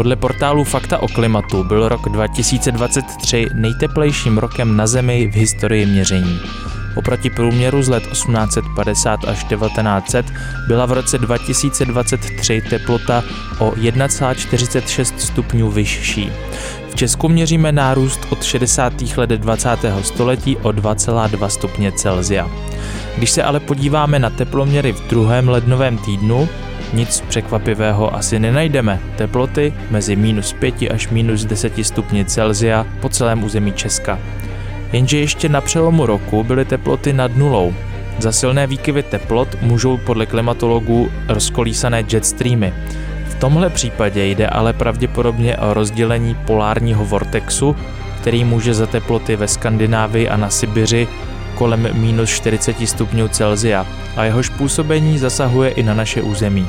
Podle portálu Fakta o klimatu byl rok 2023 nejteplejším rokem na Zemi v historii měření. Oproti průměru z let 1850 až 1900 byla v roce 2023 teplota o 1,46 stupňů vyšší. V Česku měříme nárůst od 60. let 20. století o 2,2 stupně Celsia. Když se ale podíváme na teploměry v druhém lednovém týdnu, nic překvapivého asi nenajdeme. Teploty mezi minus 5 až minus 10 stupni Celsia po celém území Česka. Jenže ještě na přelomu roku byly teploty nad nulou. Za silné výkyvy teplot můžou podle klimatologů rozkolísané jetstreamy. V tomhle případě jde ale pravděpodobně o rozdělení polárního vortexu, který může za teploty ve Skandinávii a na Sibiři kolem minus 40 stupňů Celsia a jehož působení zasahuje i na naše území.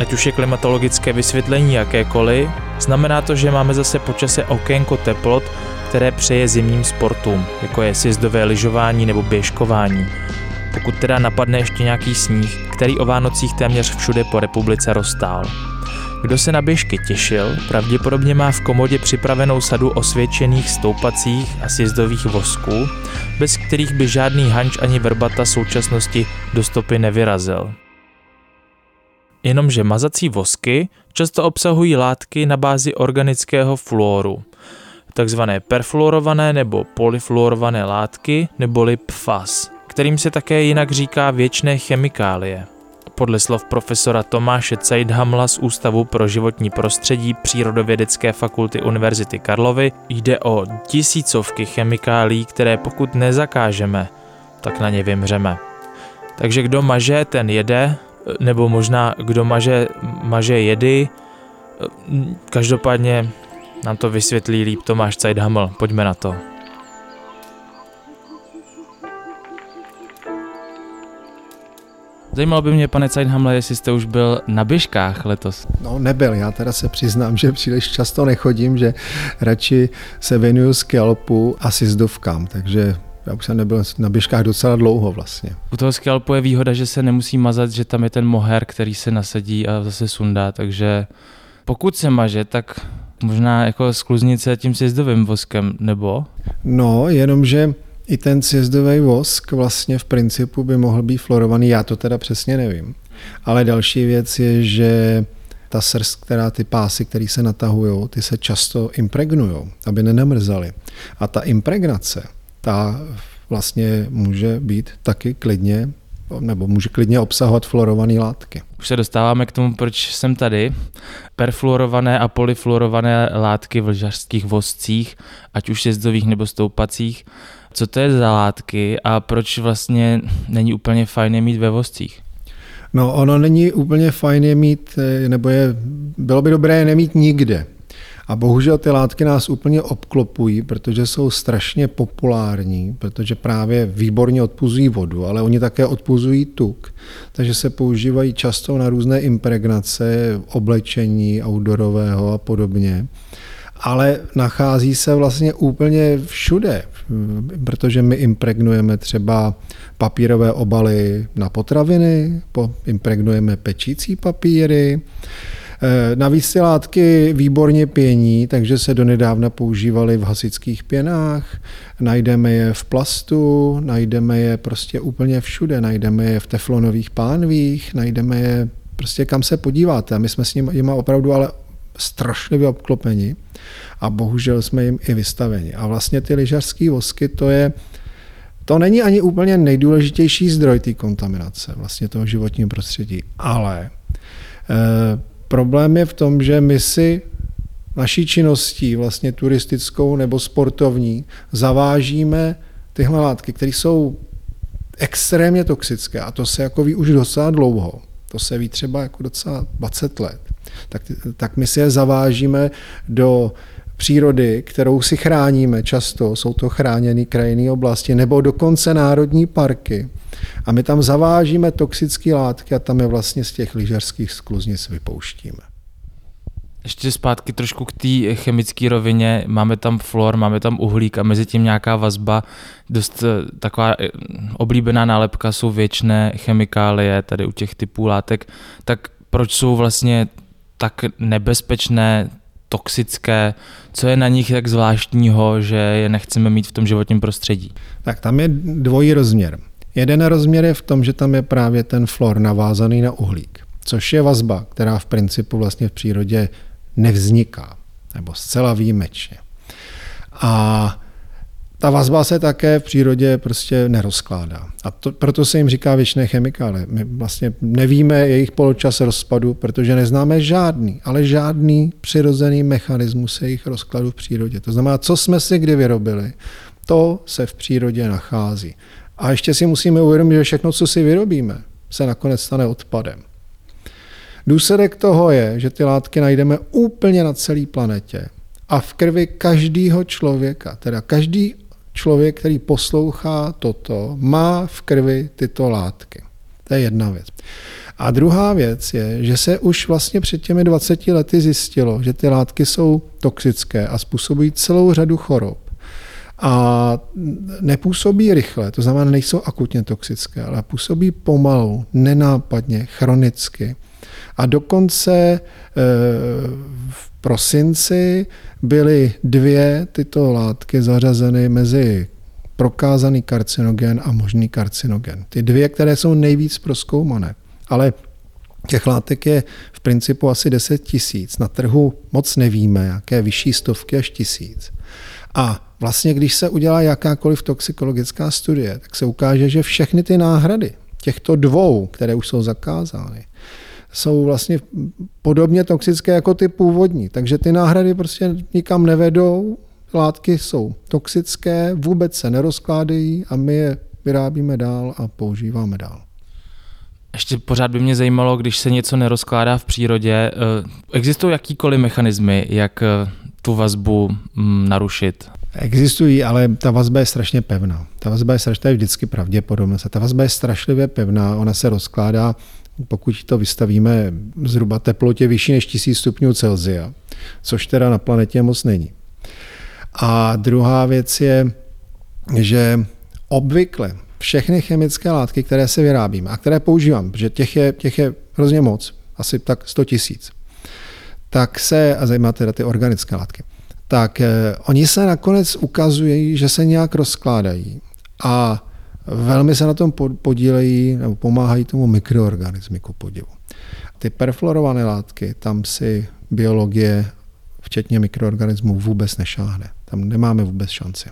Ať už je klimatologické vysvětlení jakékoliv, znamená to, že máme zase počase okénko teplot, které přeje zimním sportům, jako je sjezdové lyžování nebo běžkování. Pokud teda napadne ještě nějaký sníh, který o Vánocích téměř všude po republice roztál. Kdo se na běžky těšil, pravděpodobně má v komodě připravenou sadu osvědčených stoupacích a sjezdových vosků, bez kterých by žádný hanč ani verbata současnosti do stopy nevyrazil. Jenomže mazací vosky často obsahují látky na bázi organického fluoru, takzvané perfluorované nebo polyfluorované látky neboli PFAS, kterým se také jinak říká věčné chemikálie. Podle slov profesora Tomáše Ceidhamla z Ústavu pro životní prostředí Přírodovědecké fakulty Univerzity Karlovy jde o tisícovky chemikálí, které pokud nezakážeme, tak na ně vymřeme. Takže kdo maže, ten jede, nebo možná kdo maže, maže jedy, každopádně nám to vysvětlí líp Tomáš Ceidhaml. Pojďme na to. Zajímalo by mě, pane Ceidhamle, jestli jste už byl na běžkách letos. No nebyl, já teda se přiznám, že příliš často nechodím, že radši se věnuju skalpu a sjezdovkám, takže já už jsem nebyl na běžkách docela dlouho vlastně. U toho skalpu je výhoda, že se nemusí mazat, že tam je ten moher, který se nasadí a zase sundá, takže pokud se maže, tak možná jako skluznice tím sjezdovým voskem, nebo? No, jenomže i ten sjezdový vosk vlastně v principu by mohl být florovaný, já to teda přesně nevím. Ale další věc je, že ta srst, která ty pásy, které se natahují, ty se často impregnují, aby nenamrzaly. A ta impregnace, ta vlastně může být taky klidně nebo může klidně obsahovat fluorované látky. Už se dostáváme k tomu, proč jsem tady. Perfluorované a polyfluorované látky v lyžařských vozcích, ať už jezdových nebo stoupacích, co to je za látky a proč vlastně není úplně fajn je mít ve vozcích? No ono není úplně fajn je mít, eh, nebo je, bylo by dobré je nemít nikde. A bohužel ty látky nás úplně obklopují, protože jsou strašně populární, protože právě výborně odpuzují vodu, ale oni také odpuzují tuk. Takže se používají často na různé impregnace, oblečení outdoorového a podobně ale nachází se vlastně úplně všude, protože my impregnujeme třeba papírové obaly na potraviny, impregnujeme pečící papíry, Eh, navíc ty látky výborně pění, takže se donedávna používaly v hasických pěnách, najdeme je v plastu, najdeme je prostě úplně všude, najdeme je v teflonových pánvích, najdeme je prostě kam se podíváte. A my jsme s nimi opravdu ale strašlivě obklopeni a bohužel jsme jim i vystaveni. A vlastně ty lyžařské vosky, to je, to není ani úplně nejdůležitější zdroj té kontaminace, vlastně toho životního prostředí, ale eh, Problém je v tom, že my si naší činností, vlastně turistickou nebo sportovní, zavážíme tyhle látky, které jsou extrémně toxické a to se jako ví už docela dlouho. To se ví třeba jako docela 20 let. Tak, tak my si je zavážíme do přírody, kterou si chráníme často, jsou to chráněné krajinné oblasti, nebo dokonce národní parky. A my tam zavážíme toxické látky a tam je vlastně z těch lyžařských skluznic vypouštíme. Ještě zpátky trošku k té chemické rovině. Máme tam fluor, máme tam uhlík a mezi tím nějaká vazba. Dost eh, taková eh, oblíbená nálepka jsou věčné chemikálie tady u těch typů látek. Tak proč jsou vlastně tak nebezpečné, toxické, co je na nich tak zvláštního, že je nechceme mít v tom životním prostředí? Tak tam je dvojí rozměr. Jeden rozměr je v tom, že tam je právě ten flor navázaný na uhlík, což je vazba, která v principu vlastně v přírodě nevzniká, nebo zcela výjimečně. A ta vazba se také v přírodě prostě nerozkládá. A to, proto se jim říká věčné chemikály. My vlastně nevíme jejich poločas rozpadu, protože neznáme žádný, ale žádný přirozený mechanismus jejich rozkladu v přírodě. To znamená, co jsme si kdy vyrobili, to se v přírodě nachází. A ještě si musíme uvědomit, že všechno, co si vyrobíme, se nakonec stane odpadem. Důsledek toho je, že ty látky najdeme úplně na celé planetě a v krvi každého člověka, teda každý člověk, který poslouchá toto, má v krvi tyto látky. To je jedna věc. A druhá věc je, že se už vlastně před těmi 20 lety zjistilo, že ty látky jsou toxické a způsobují celou řadu chorob. A nepůsobí rychle, to znamená, nejsou akutně toxické, ale působí pomalu, nenápadně, chronicky. A dokonce eh, v prosinci byly dvě tyto látky zařazeny mezi prokázaný karcinogen a možný karcinogen. Ty dvě, které jsou nejvíc proskoumané. Ale těch látek je v principu asi 10 tisíc. Na trhu moc nevíme, jaké vyšší stovky až tisíc. A vlastně, když se udělá jakákoliv toxikologická studie, tak se ukáže, že všechny ty náhrady těchto dvou, které už jsou zakázány, jsou vlastně podobně toxické jako ty původní. Takže ty náhrady prostě nikam nevedou, látky jsou toxické, vůbec se nerozkládají a my je vyrábíme dál a používáme dál. Ještě pořád by mě zajímalo, když se něco nerozkládá v přírodě, eh, existují jakýkoliv mechanismy, jak eh, tu vazbu mm, narušit? Existují, ale ta vazba je strašně pevná. Ta vazba je strašně, vždycky pravděpodobně. Ta vazba je strašlivě pevná, ona se rozkládá pokud to vystavíme zhruba teplotě vyšší než 1000 stupňů Celsia, což teda na planetě moc není. A druhá věc je, že obvykle všechny chemické látky, které se vyrábíme a které používám, protože těch je, těch je hrozně moc, asi tak 100 tisíc, tak se, a zajímá teda ty organické látky, tak eh, oni se nakonec ukazují, že se nějak rozkládají. A Velmi se na tom podílejí nebo pomáhají tomu mikroorganismy ku podivu. Ty perfluorované látky, tam si biologie, včetně mikroorganismů, vůbec nešáhne. Tam nemáme vůbec šanci.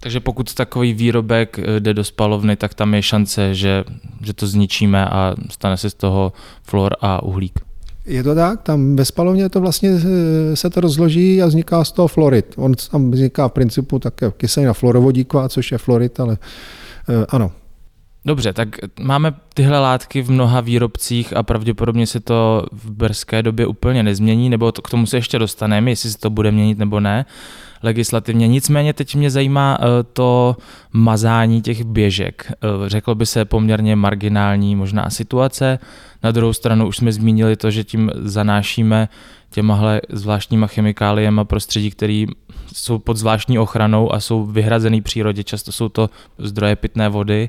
Takže pokud takový výrobek eh, jde do spalovny, tak tam je šance, že, že to zničíme a stane se z toho fluor a uhlík. Je to tak, tam ve spalovně to vlastně eh, se to rozloží a vzniká z toho florid. On tam vzniká v principu také kyselina fluorovodíková, což je florid, ale eh, ano. Dobře, tak máme tyhle látky v mnoha výrobcích a pravděpodobně se to v brzké době úplně nezmění, nebo to, k tomu se ještě dostaneme, jestli se to bude měnit nebo ne legislativně. Nicméně teď mě zajímá eh, to mazání těch běžek. Řeklo by se poměrně marginální možná situace, na druhou stranu už jsme zmínili to, že tím zanášíme těmahle zvláštníma chemikáliemi prostředí, které jsou pod zvláštní ochranou a jsou vyhrazený přírodě. Často jsou to zdroje pitné vody.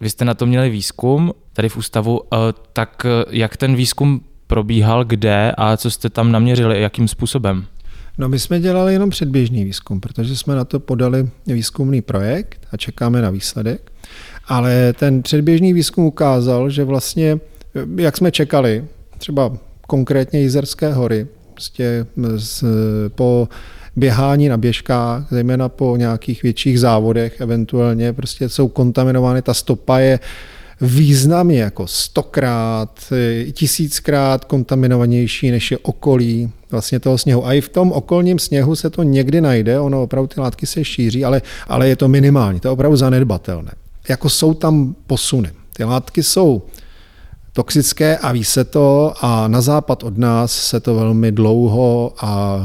Vy jste na to měli výzkum tady v ústavu, eh, tak eh, jak ten výzkum probíhal, kde a co jste tam naměřili, jakým způsobem? No my jsme dělali jenom předběžný výzkum, protože jsme na to podali výzkumný projekt a čekáme na výsledek. Ale ten předběžný výzkum ukázal, že vlastně jak jsme čekali, třeba konkrétně Jizerské hory, prostě z, po běhání na běžkách, zejména po nějakých větších závodech, eventuálně prostě jsou kontaminovány, ta stopa je významně jako stokrát, tisíckrát kontaminovanější než je okolí vlastně toho sněhu. A i v tom okolním sněhu se to někdy najde, ono opravdu ty látky se šíří, ale, ale je to minimální, to je opravdu zanedbatelné. Jako jsou tam posuny. Ty látky jsou toxické a ví se to a na západ od nás se to velmi dlouho a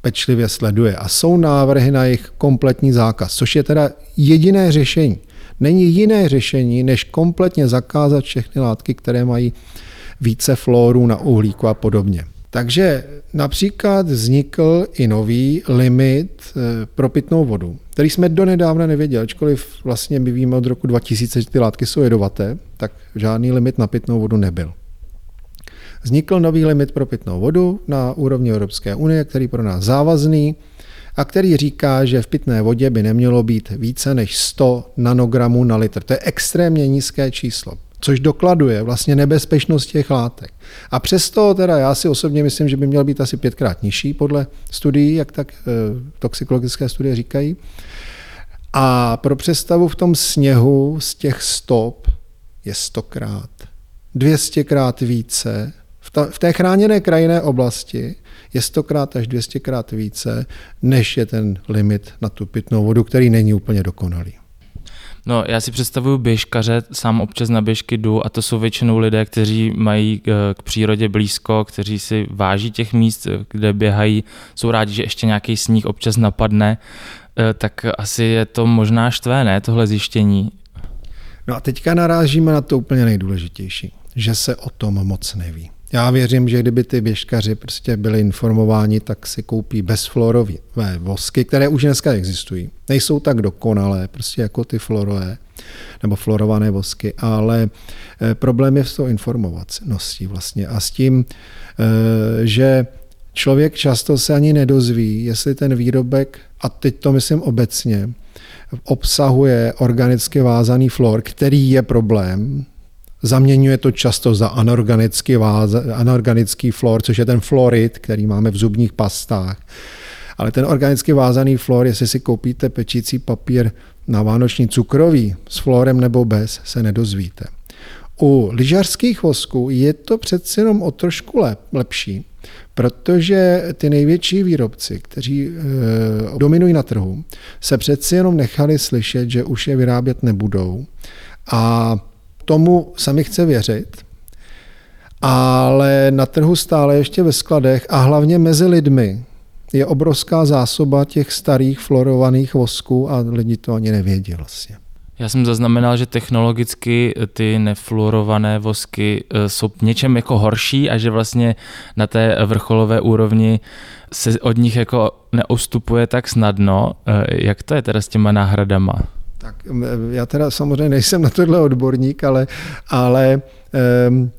pečlivě sleduje. A jsou návrhy na jejich kompletní zákaz, což je teda jediné řešení. Není jiné řešení, než kompletně zakázat všechny látky, které mají více florů na uhlíku a podobně. Takže například vznikl i nový limit eh, pro pitnou vodu, který jsme donedávna nevěděli, ačkoliv vlastně my víme od roku 2000, že ty látky jsou jedovaté, tak žádný limit na pitnou vodu nebyl. Vznikl nový limit pro pitnou vodu na úrovni Evropské unie, který pro nás závazný a který říká, že v pitné vodě by nemělo být více než 100 nanogramů na litr. To je extrémně nízké číslo což dokladuje vlastně nebezpečnost těch látek. A přesto teda já si osobně myslím, že by měl být asi pětkrát nižší podle studií, jak tak e, toxikologické studie říkají. A pro představu v tom sněhu z těch stop je stokrát, dvěstěkrát více. V, ta, v té chráněné krajinné oblasti je stokrát až dvěstěkrát více, než je ten limit na tu pitnou vodu, který není úplně dokonalý. No, já si představuju běžkaře, sám občas na běžky jdu a to jsou většinou lidé, kteří mají eh, k přírodě blízko, kteří si váží těch míst, eh, kde běhají, jsou rádi, že ještě nějaký sníh občas napadne, eh, tak asi je to možná štvé, ne, tohle zjištění. No a teďka narážíme na to úplně nejdůležitější, že se o tom moc neví. Já věřím, že kdyby ty běžkaři prostě byli informováni, tak si koupí bezflorové vosky, které už dneska existují. Nejsou tak dokonalé, prostě jako ty florové nebo florované vosky, ale eh, problém je s tou informovaností vlastně a s tím, eh, že člověk často se ani nedozví, jestli ten výrobek, a teď to myslím obecně, obsahuje organicky vázaný flor, který je problém, Zaměňuje to často za anorganický, váz, anorganický flor, což je ten florid, který máme v zubních pastách. Ale ten organicky vázaný flor, jestli si koupíte pečící papír na vánoční cukrový s florem nebo bez, se nedozvíte. U lyžařských vosků je to přeci jenom o trošku lep, lepší, protože ty největší výrobci, kteří e, dominují na trhu, se přeci jenom nechali slyšet, že už je vyrábět nebudou. A tomu sami chce věřit, ale na trhu stále ještě ve skladech a hlavně mezi lidmi je obrovská zásoba těch starých florovaných vosků a lidi to ani nevědí vlastně. Já jsem zaznamenal, že technologicky ty nefluorované vosky eh, jsou něčem jako horší a že vlastně na té vrcholové úrovni se od nich jako neustupuje tak snadno. Eh, jak to je teda s těma náhradama? Tak já teda samozřejmě nejsem na tohle odborník, ale, ale um,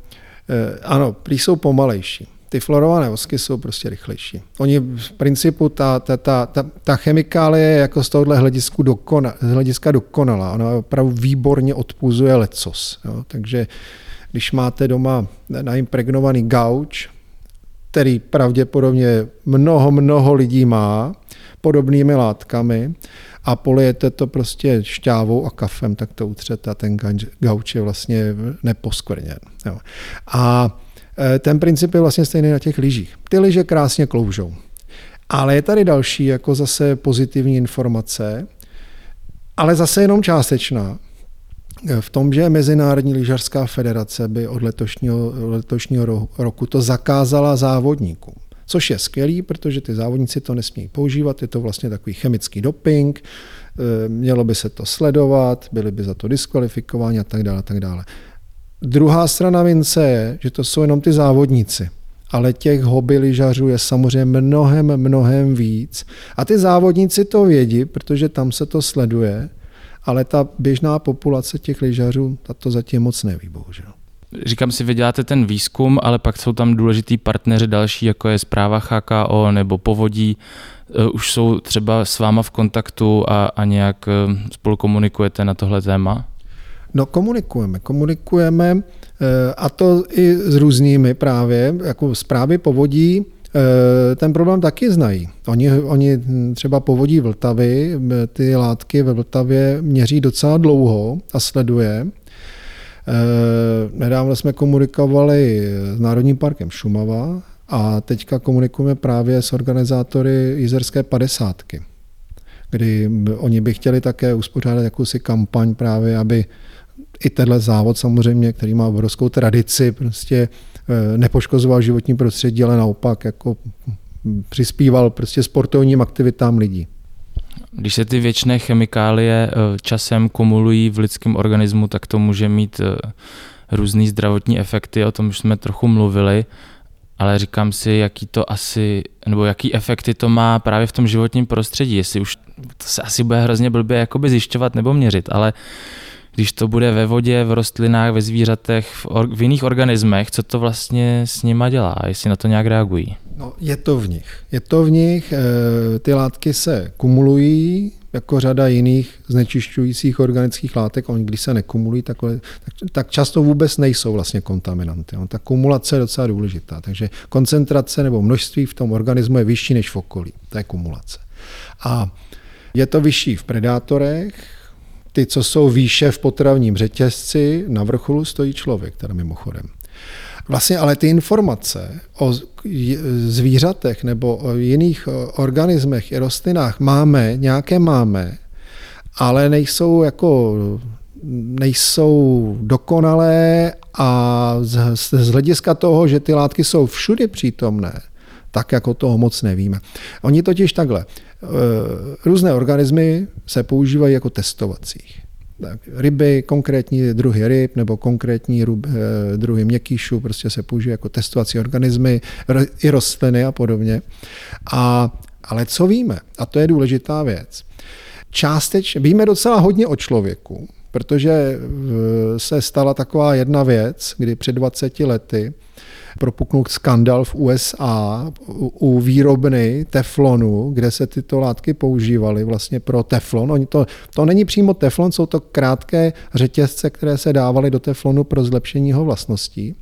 ano, prý jsou pomalejší. Ty florované vosky jsou prostě rychlejší. Oni v principu, ta, ta, ta, ta, ta chemikálie je jako z tohohle dokona, hlediska dokonalá. Ona opravdu výborně odpuzuje lecos. Jo? Takže když máte doma naimpregnovaný gauč, který pravděpodobně mnoho, mnoho lidí má, podobnými látkami, a polijete to prostě šťávou a kafem, tak to utřete a ten gauč je vlastně neposkvrněn. Jo. A e, ten princip je vlastně stejný na těch lyžích. Ty lyže krásně kloužou. Ale je tady další jako zase pozitivní informace, ale zase jenom částečná. E, v tom, že Mezinárodní lyžařská federace by od letošního, letošního roku to zakázala závodníkům což je skvělý, protože ty závodníci to nesmí používat, je to vlastně takový chemický doping, eh, mělo by se to sledovat, byli by za to diskvalifikováni a tak dále. Tak dále. Druhá strana mince je, že to jsou jenom ty závodníci, ale těch hobby lyžařů je samozřejmě mnohem, mnohem víc. A ty závodníci to vědí, protože tam se to sleduje, ale ta běžná populace těch lyžařů, ta to zatím moc neví, bohužel říkám si, vy děláte ten výzkum, ale pak jsou tam důležitý partneři další, jako je zpráva HKO nebo povodí, e, už jsou třeba s váma v kontaktu a, a nějak e, spolu komunikujete na tohle téma? No komunikujeme, komunikujeme e, a to i s různými právě, jako zprávy povodí, ten problém taky znají. Oni, oni třeba povodí Vltavy, ty látky ve Vltavě měří docela dlouho a sleduje. Eh, nedávno jsme komunikovali s Národním parkem Šumava a teďka komunikujeme právě s organizátory Jizerské padesátky, kdy oni by chtěli také uspořádat jakousi kampaň právě, aby i tenhle závod samozřejmě, který má obrovskou tradici, prostě eh, nepoškozoval životní prostředí, ale naopak jako přispíval prostě sportovním aktivitám lidí. Když se ty věčné chemikálie eh, časem kumulují v lidském organismu, tak to může mít eh, různý zdravotní efekty, o tom už jsme trochu mluvili, ale říkám si, jaký to asi, nebo jaký efekty to má právě v tom životním prostředí, jestli už to se asi bude hrozně blbě jakoby zjišťovat nebo měřit, ale když to bude ve vodě, v rostlinách, ve zvířatech, v, or- v jiných organismech, co to vlastně s nima dělá, jestli na to nějak reagují? No, je to v nich. Je to v nich, eh, ty látky se kumulují, jako řada jiných znečišťujících organických látek, oni když se nekumulují, tak, tak, tak často vůbec nejsou vlastně kontaminanty. On, ta kumulace je docela důležitá, takže koncentrace nebo množství v tom organismu je vyšší než v okolí. To je kumulace. A je to vyšší v predátorech, ty, co jsou výše v potravním řetězci, na vrcholu stojí člověk, teda mimochodem. Vlastně ale ty informace o zvířatech nebo o jiných organismech i rostlinách máme, nějaké máme, ale nejsou jako nejsou dokonalé a z, z hlediska toho, že ty látky jsou všude přítomné, tak jako toho moc nevíme. Oni totiž takhle, eh, různé organismy se používají jako testovacích. Tak, ryby, konkrétní druhy ryb nebo konkrétní rub, eh, druhy měkkýšů prostě se používají jako testovací organismy, i rostliny a podobně. A, ale co víme, a to je důležitá věc, částečně, víme docela hodně o člověku, protože eh, se stala taková jedna věc, kdy před 20 lety propuknul skandal v USA u výrobny teflonu, kde se tyto látky používaly vlastně pro teflon. Oni to, to není přímo teflon, jsou to krátké řetězce, které se dávaly do teflonu pro zlepšení jeho vlastností.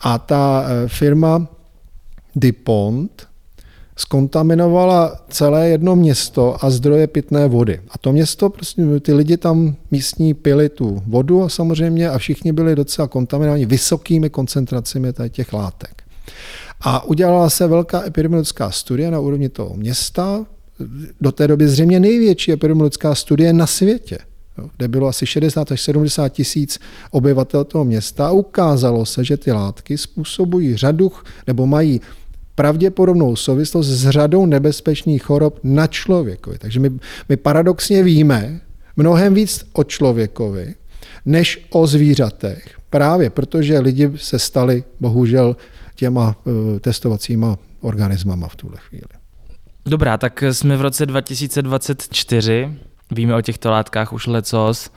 A ta eh, firma DuPont skontaminovala celé jedno město a zdroje pitné vody. A to město, prostě ty lidi tam místní pili tu vodu a samozřejmě a všichni byli docela kontaminováni vysokými koncentracemi těch látek. A udělala se velká epidemiologická studie na úrovni toho města, do té doby zřejmě největší epidemiologická studie na světě, kde bylo asi 60 až 70 tisíc obyvatel toho města a ukázalo se, že ty látky způsobují řadu nebo mají pravděpodobnou souvislost s řadou nebezpečných chorob na člověkovi. Takže my, my paradoxně víme mnohem víc o člověkovi, než o zvířatech. Právě protože lidi se stali bohužel těma uh, testovacíma organismama v tuhle chvíli. Dobrá, tak jsme v roce 2024, víme o těchto látkách už lecos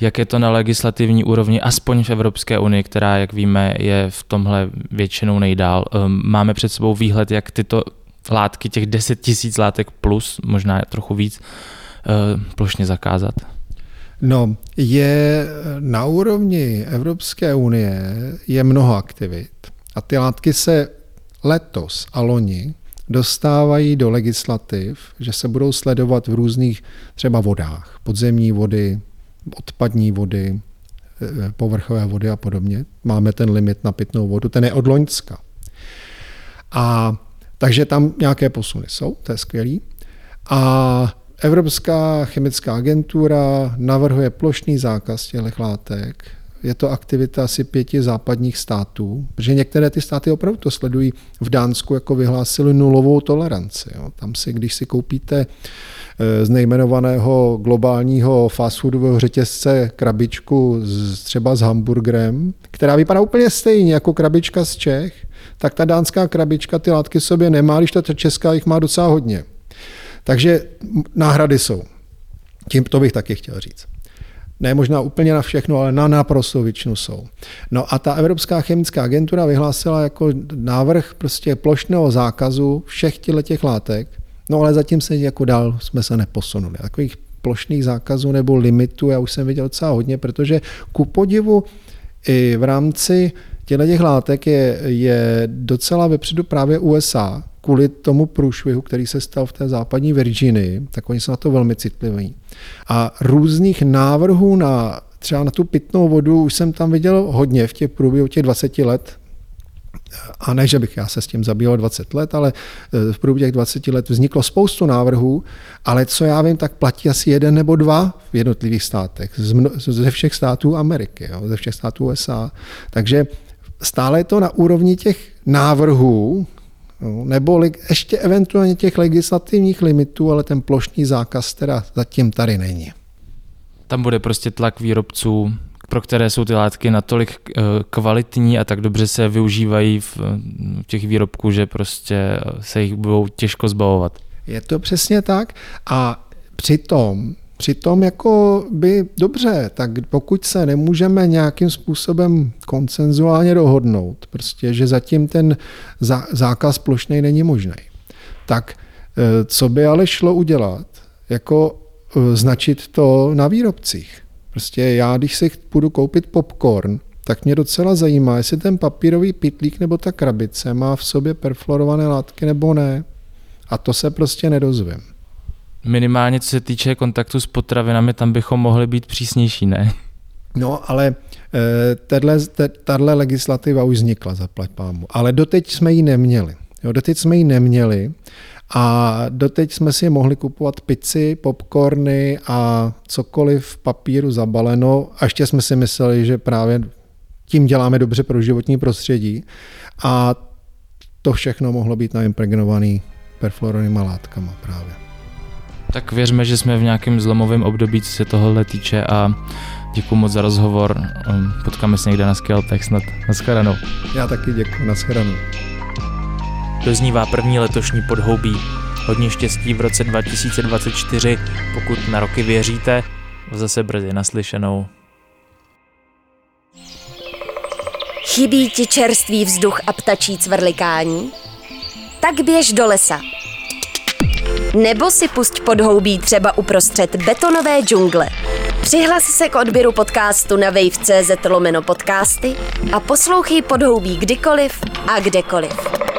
jak je to na legislativní úrovni, aspoň v Evropské unii, která, jak víme, je v tomhle většinou nejdál. Ehm, máme před sebou výhled, jak tyto látky, těch 10 tisíc látek plus, možná trochu víc, ehm, plošně zakázat. No, je na úrovni Evropské unie je mnoho aktivit a ty látky se letos a loni dostávají do legislativ, že se budou sledovat v různých třeba vodách, podzemní vody, odpadní vody, eh, povrchové vody a podobně. Máme ten limit na pitnou vodu, ten je od Loňska. A takže tam nějaké posuny jsou, to je skvělý. A Evropská chemická agentura navrhuje plošný zákaz těchto látek. Je to aktivita asi pěti západních států, protože některé ty státy opravdu to sledují. V Dánsku jako vyhlásili nulovou toleranci. Jo. Tam si, když si koupíte z nejmenovaného globálního fast foodového řetězce krabičku z, třeba s hamburgerem, která vypadá úplně stejně jako krabička z Čech, tak ta dánská krabička ty látky sobě nemá, když ta česká jich má docela hodně. Takže náhrady jsou. Tím to bych taky chtěl říct. Ne možná úplně na všechno, ale na naprosto většinu jsou. No a ta Evropská chemická agentura vyhlásila jako návrh prostě plošného zákazu všech těch látek, No ale zatím se jako dál jsme se neposunuli. Takových plošných zákazů nebo limitů já už jsem viděl docela hodně, protože ku podivu i v rámci těchto těch látek je, je docela vepředu právě USA, kvůli tomu průšvihu, který se stal v té západní Virginii, tak oni jsou na to velmi citliví. A různých návrhů na třeba na tu pitnou vodu už jsem tam viděl hodně v těch průběhu těch 20 let, a ne, že bych já se s tím zabýval 20 let, ale e, v průběhu těch 20 let vzniklo spoustu návrhů, ale co já vím, tak platí asi jeden nebo dva v jednotlivých státech, ze všech států Ameriky, jo, ze všech států USA. Takže stále je to na úrovni těch návrhů, nebo ještě eventuálně těch legislativních limitů, ale ten plošný zákaz teda zatím tady není. Tam bude prostě tlak výrobců pro které jsou ty látky natolik eh, kvalitní a tak dobře se využívají v těch výrobků, že prostě se jich budou těžko zbavovat. Je to přesně tak a přitom Přitom jako by dobře, tak pokud se nemůžeme nějakým způsobem koncenzuálně dohodnout, prostě, že zatím ten zákaz plošný není možný, tak e, co by ale šlo udělat? Jako značit to na výrobcích. Prostě já, když si půjdu koupit popcorn, tak mě docela zajímá, jestli ten papírový pitlík nebo ta krabice má v sobě perfluorované látky nebo ne. A to se prostě nedozvím. Minimálně co se týče kontaktu s potravinami, tam bychom mohli být přísnější, ne? No, ale eh, tahle legislativa už vznikla, zaplať pámu. Ale doteď jsme ji neměli. Jo, doteď jsme ji neměli a doteď jsme si mohli kupovat pici, popcorny a cokoliv v papíru zabaleno. A ještě jsme si mysleli, že právě tím děláme dobře pro životní prostředí. A to všechno mohlo být naimpregnovaný perfluorovými látkama právě. Tak věřme, že jsme v nějakém zlomovém období, co se tohohle týče a děkuji moc za rozhovor. Um, potkáme se někde na Skeltech snad. Naschledanou. Já taky děkuji, naschledanou. Doznívá první letošní podhoubí. Hodně štěstí v roce 2024, pokud na roky věříte. Zase brzy naslyšenou. Chybí ti čerstvý vzduch a ptačí cvrlikání? Tak běž do lesa. Nebo si pusť podhoubí třeba uprostřed betonové džungle. Přihlasi se k odběru podcastu na wave.cz lomeno podcasty a poslouchej podhoubí kdykoliv a kdekoliv.